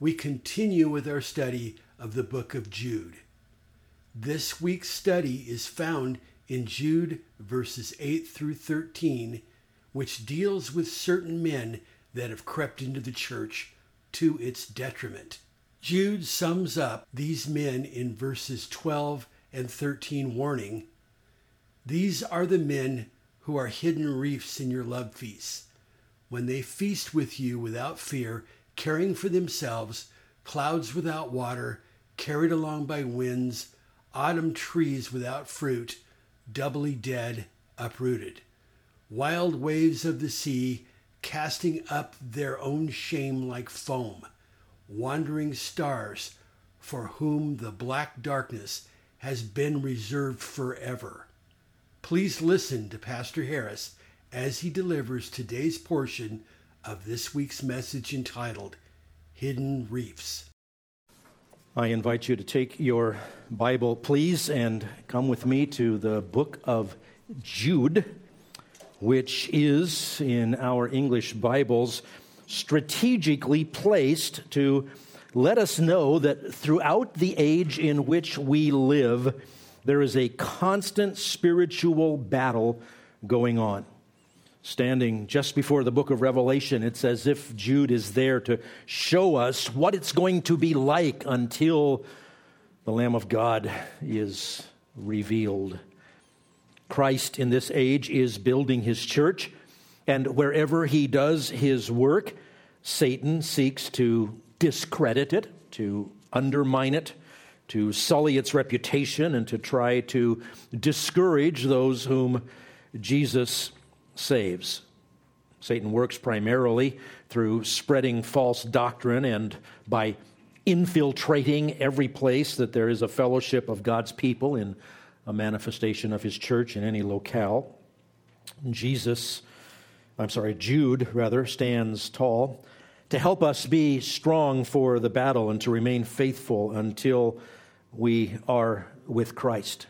we continue with our study of the book of Jude. This week's study is found in Jude verses 8 through 13, which deals with certain men that have crept into the church to its detriment. Jude sums up these men in verses 12 and 13, warning These are the men who are hidden reefs in your love feasts, when they feast with you without fear, caring for themselves, clouds without water, carried along by winds, autumn trees without fruit, doubly dead, uprooted, wild waves of the sea, casting up their own shame like foam, wandering stars for whom the black darkness has been reserved forever. Please listen to Pastor Harris as he delivers today's portion of this week's message entitled Hidden Reefs. I invite you to take your Bible, please, and come with me to the book of Jude which is in our English Bibles strategically placed to let us know that throughout the age in which we live, there is a constant spiritual battle going on. Standing just before the book of Revelation, it's as if Jude is there to show us what it's going to be like until the Lamb of God is revealed. Christ in this age is building his church, and wherever he does his work, Satan seeks to discredit it, to undermine it, to sully its reputation, and to try to discourage those whom Jesus saves. Satan works primarily through spreading false doctrine and by infiltrating every place that there is a fellowship of God's people in a manifestation of his church in any locale. Jesus, I'm sorry, Jude, rather, stands tall to help us be strong for the battle and to remain faithful until we are with Christ.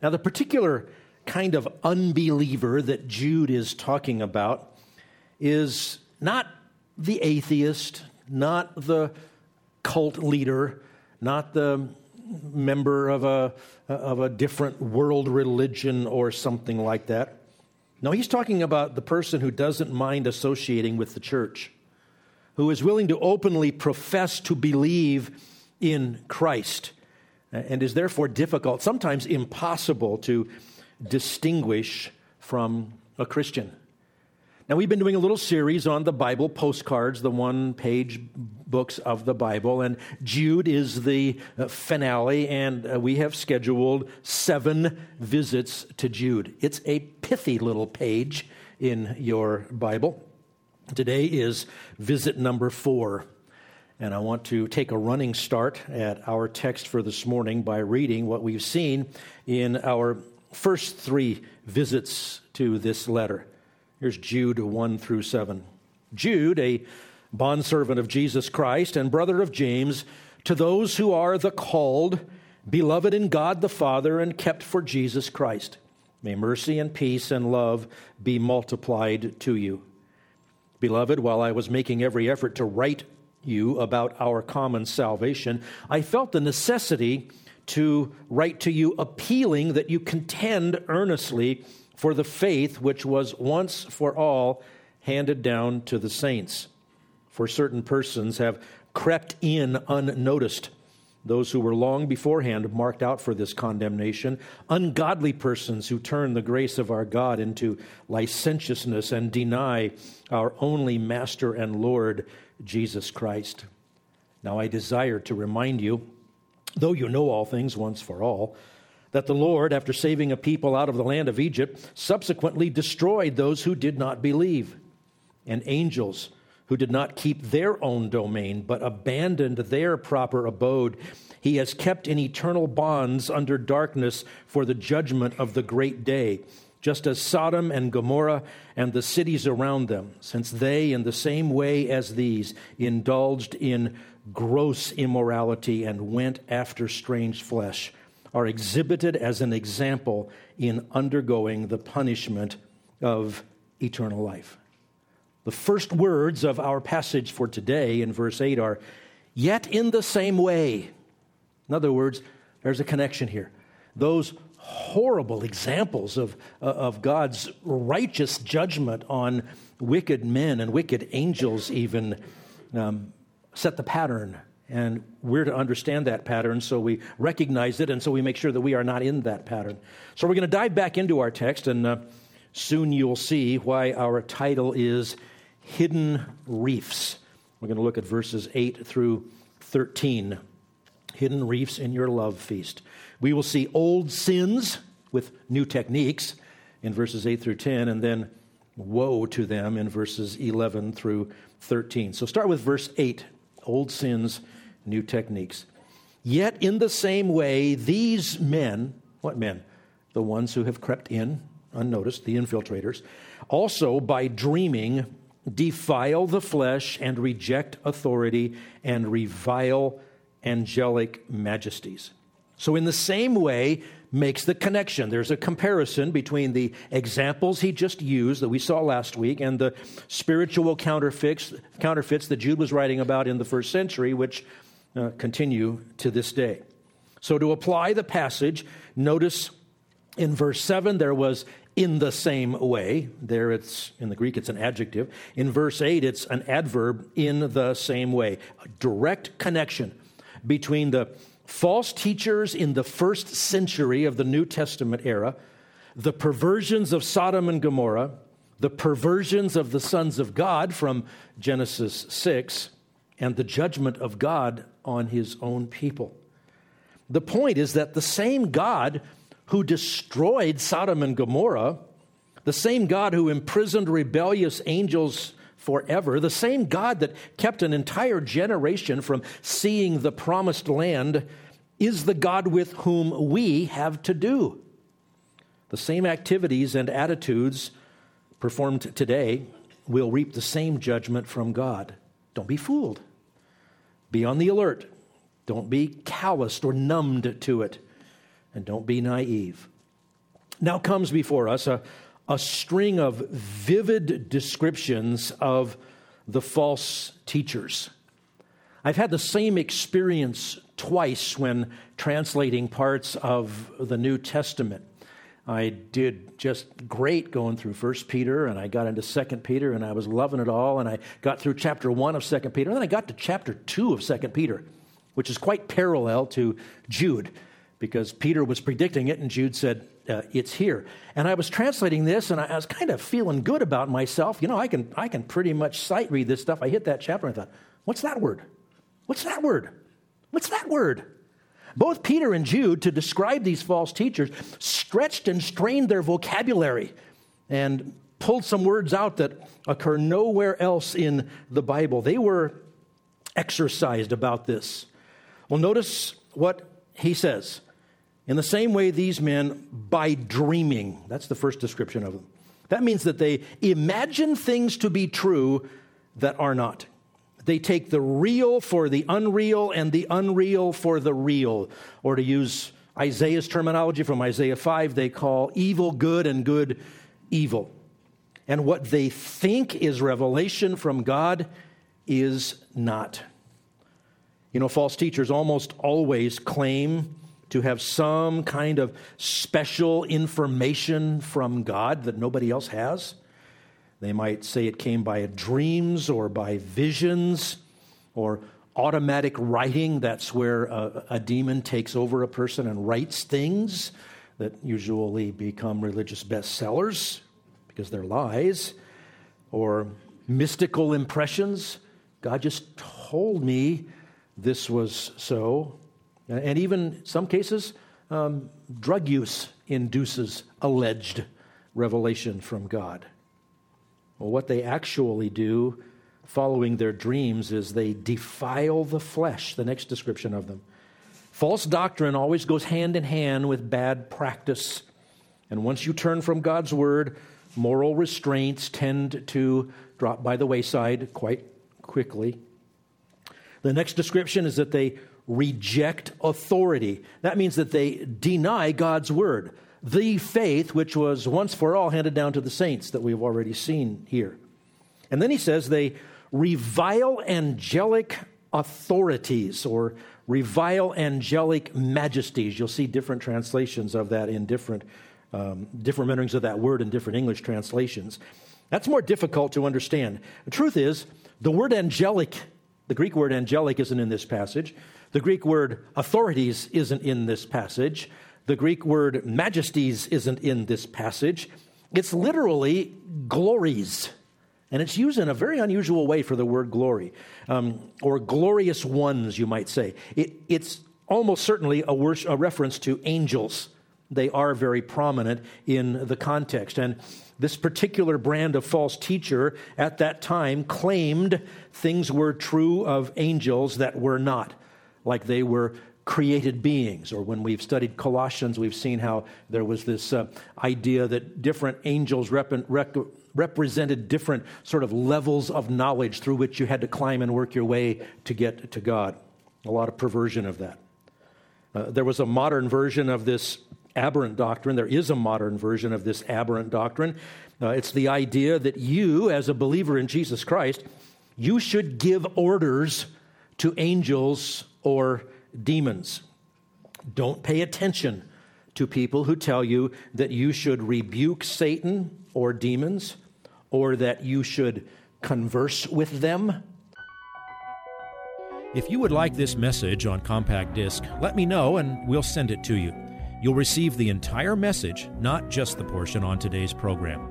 Now, the particular kind of unbeliever that Jude is talking about is not the atheist, not the cult leader, not the member of a, of a different world religion or something like that. No, he's talking about the person who doesn't mind associating with the church, who is willing to openly profess to believe in Christ, and is therefore difficult, sometimes impossible, to distinguish from a Christian. Now, we've been doing a little series on the Bible postcards, the one page books of the Bible, and Jude is the uh, finale, and uh, we have scheduled seven visits to Jude. It's a pithy little page in your Bible. Today is visit number four. And I want to take a running start at our text for this morning by reading what we've seen in our first three visits to this letter. Here's Jude 1 through 7. Jude, a bondservant of Jesus Christ and brother of James, to those who are the called, beloved in God the Father, and kept for Jesus Christ. May mercy and peace and love be multiplied to you. Beloved, while I was making every effort to write you about our common salvation, I felt the necessity to write to you appealing that you contend earnestly for the faith which was once for all handed down to the saints. For certain persons have crept in unnoticed, those who were long beforehand marked out for this condemnation, ungodly persons who turn the grace of our God into licentiousness and deny our only Master and Lord, Jesus Christ. Now I desire to remind you, though you know all things once for all, that the Lord, after saving a people out of the land of Egypt, subsequently destroyed those who did not believe. And angels who did not keep their own domain, but abandoned their proper abode. He has kept in eternal bonds under darkness for the judgment of the great day, just as Sodom and Gomorrah and the cities around them, since they, in the same way as these, indulged in gross immorality and went after strange flesh, are exhibited as an example in undergoing the punishment of eternal life. The first words of our passage for today in verse 8 are, Yet in the same way. In other words, there's a connection here. Those horrible examples of, uh, of God's righteous judgment on wicked men and wicked angels, even um, set the pattern. And we're to understand that pattern, so we recognize it, and so we make sure that we are not in that pattern. So we're going to dive back into our text, and uh, soon you'll see why our title is hidden reefs. We're going to look at verses 8 through 13. Hidden reefs in your love feast. We will see old sins with new techniques in verses 8 through 10, and then woe to them in verses 11 through 13. So start with verse 8 old sins, new techniques. Yet in the same way, these men, what men? The ones who have crept in unnoticed, the infiltrators, also by dreaming defile the flesh and reject authority and revile angelic majesties. So, in the same way, makes the connection. There's a comparison between the examples he just used that we saw last week and the spiritual counterfeits, counterfeits that Jude was writing about in the first century, which uh, continue to this day. So, to apply the passage, notice in verse 7 there was in the same way. There it's, in the Greek, it's an adjective. In verse 8, it's an adverb, in the same way. A direct connection between the false teachers in the first century of the New Testament era, the perversions of Sodom and Gomorrah, the perversions of the sons of God from Genesis 6, and the judgment of God on his own people. The point is that the same God who destroyed Sodom and Gomorrah, the same God who imprisoned rebellious angels forever, the same God that kept an entire generation from seeing the promised land, is the God with whom we have to do. The same activities and attitudes performed today will reap the same judgment from God. Don't be fooled. Be on the alert. Don't be calloused or numbed to it and don't be naive. Now comes before us a, a string of vivid descriptions of the false teachers. I've had the same experience twice when translating parts of the New Testament. I did just great going through First Peter, and I got into Second Peter, and I was loving it all. And I got through chapter one of Second Peter, and then I got to chapter two of Second Peter, which is quite parallel to Jude because Peter was predicting it, and Jude said, uh, It's here. And I was translating this, and I, I, was kind of feeling good about myself. You know, I can, I can pretty much sight read this stuff. I hit that chapter, and I thought, What's that word? What's that word? What's that word? Both Peter and Jude, to describe these false teachers, stretched and strained their vocabulary and pulled some words out that occur nowhere else in the Bible. They were exercised about this. Well, notice what he says. In the same way, these men, by dreaming, that's the first description of them. That means that they imagine things to be true that are not. They take the real for the unreal and the unreal for the real. Or to use Isaiah's terminology from Isaiah 5, they call evil good and good evil. And what they think is revelation from God is not. You know, false teachers almost always claim to have some kind of special information from God that nobody else has. They might say it came by dreams or by visions or automatic writing. That's where a, a, demon takes over a person and writes things that usually become religious bestsellers because they're lies. Or mystical impressions. God just told me this was so. And even some cases, um, drug use induces alleged revelation from God. Well, what they actually do following their dreams is they defile the flesh, the next description of them. False doctrine always goes hand in hand with bad practice. And once you turn from God's word, moral restraints tend to drop by the wayside quite quickly. The next description is that they reject authority. That means that they deny God's word, the faith which was once for all handed down to the saints that we've already seen here. And then he says they revile angelic authorities or revile angelic majesties. You'll see different translations of that in different, um, different renderings of that word in different English translations. That's more difficult to understand. The truth is, the word angelic, the Greek word angelic isn't in this passage. The Greek word authorities isn't in this passage. The Greek word majesties isn't in this passage. It's literally glories. And it's used in a very unusual way for the word glory, um, or glorious ones, you might say. It, it's almost certainly a, a reference to angels. They are very prominent in the context. And this particular brand of false teacher at that time claimed things were true of angels that were not, like they were created beings. Or when we've studied Colossians, we've seen how there was this uh, idea that different angels rep- rec- represented different sort of levels of knowledge through which you had to climb and work your way to get to God. A lot of perversion of that. Uh, there was a modern version of this aberrant doctrine. There is a modern version of this aberrant doctrine. Uh, it's the idea that you, as a believer in Jesus Christ, you should give orders to angels or demons. Don't pay attention to people who tell you that you should rebuke Satan or demons or that you should converse with them? If you would like this message on compact disc, let me know and we'll send it to you. You'll receive the entire message, not just the portion on today's program.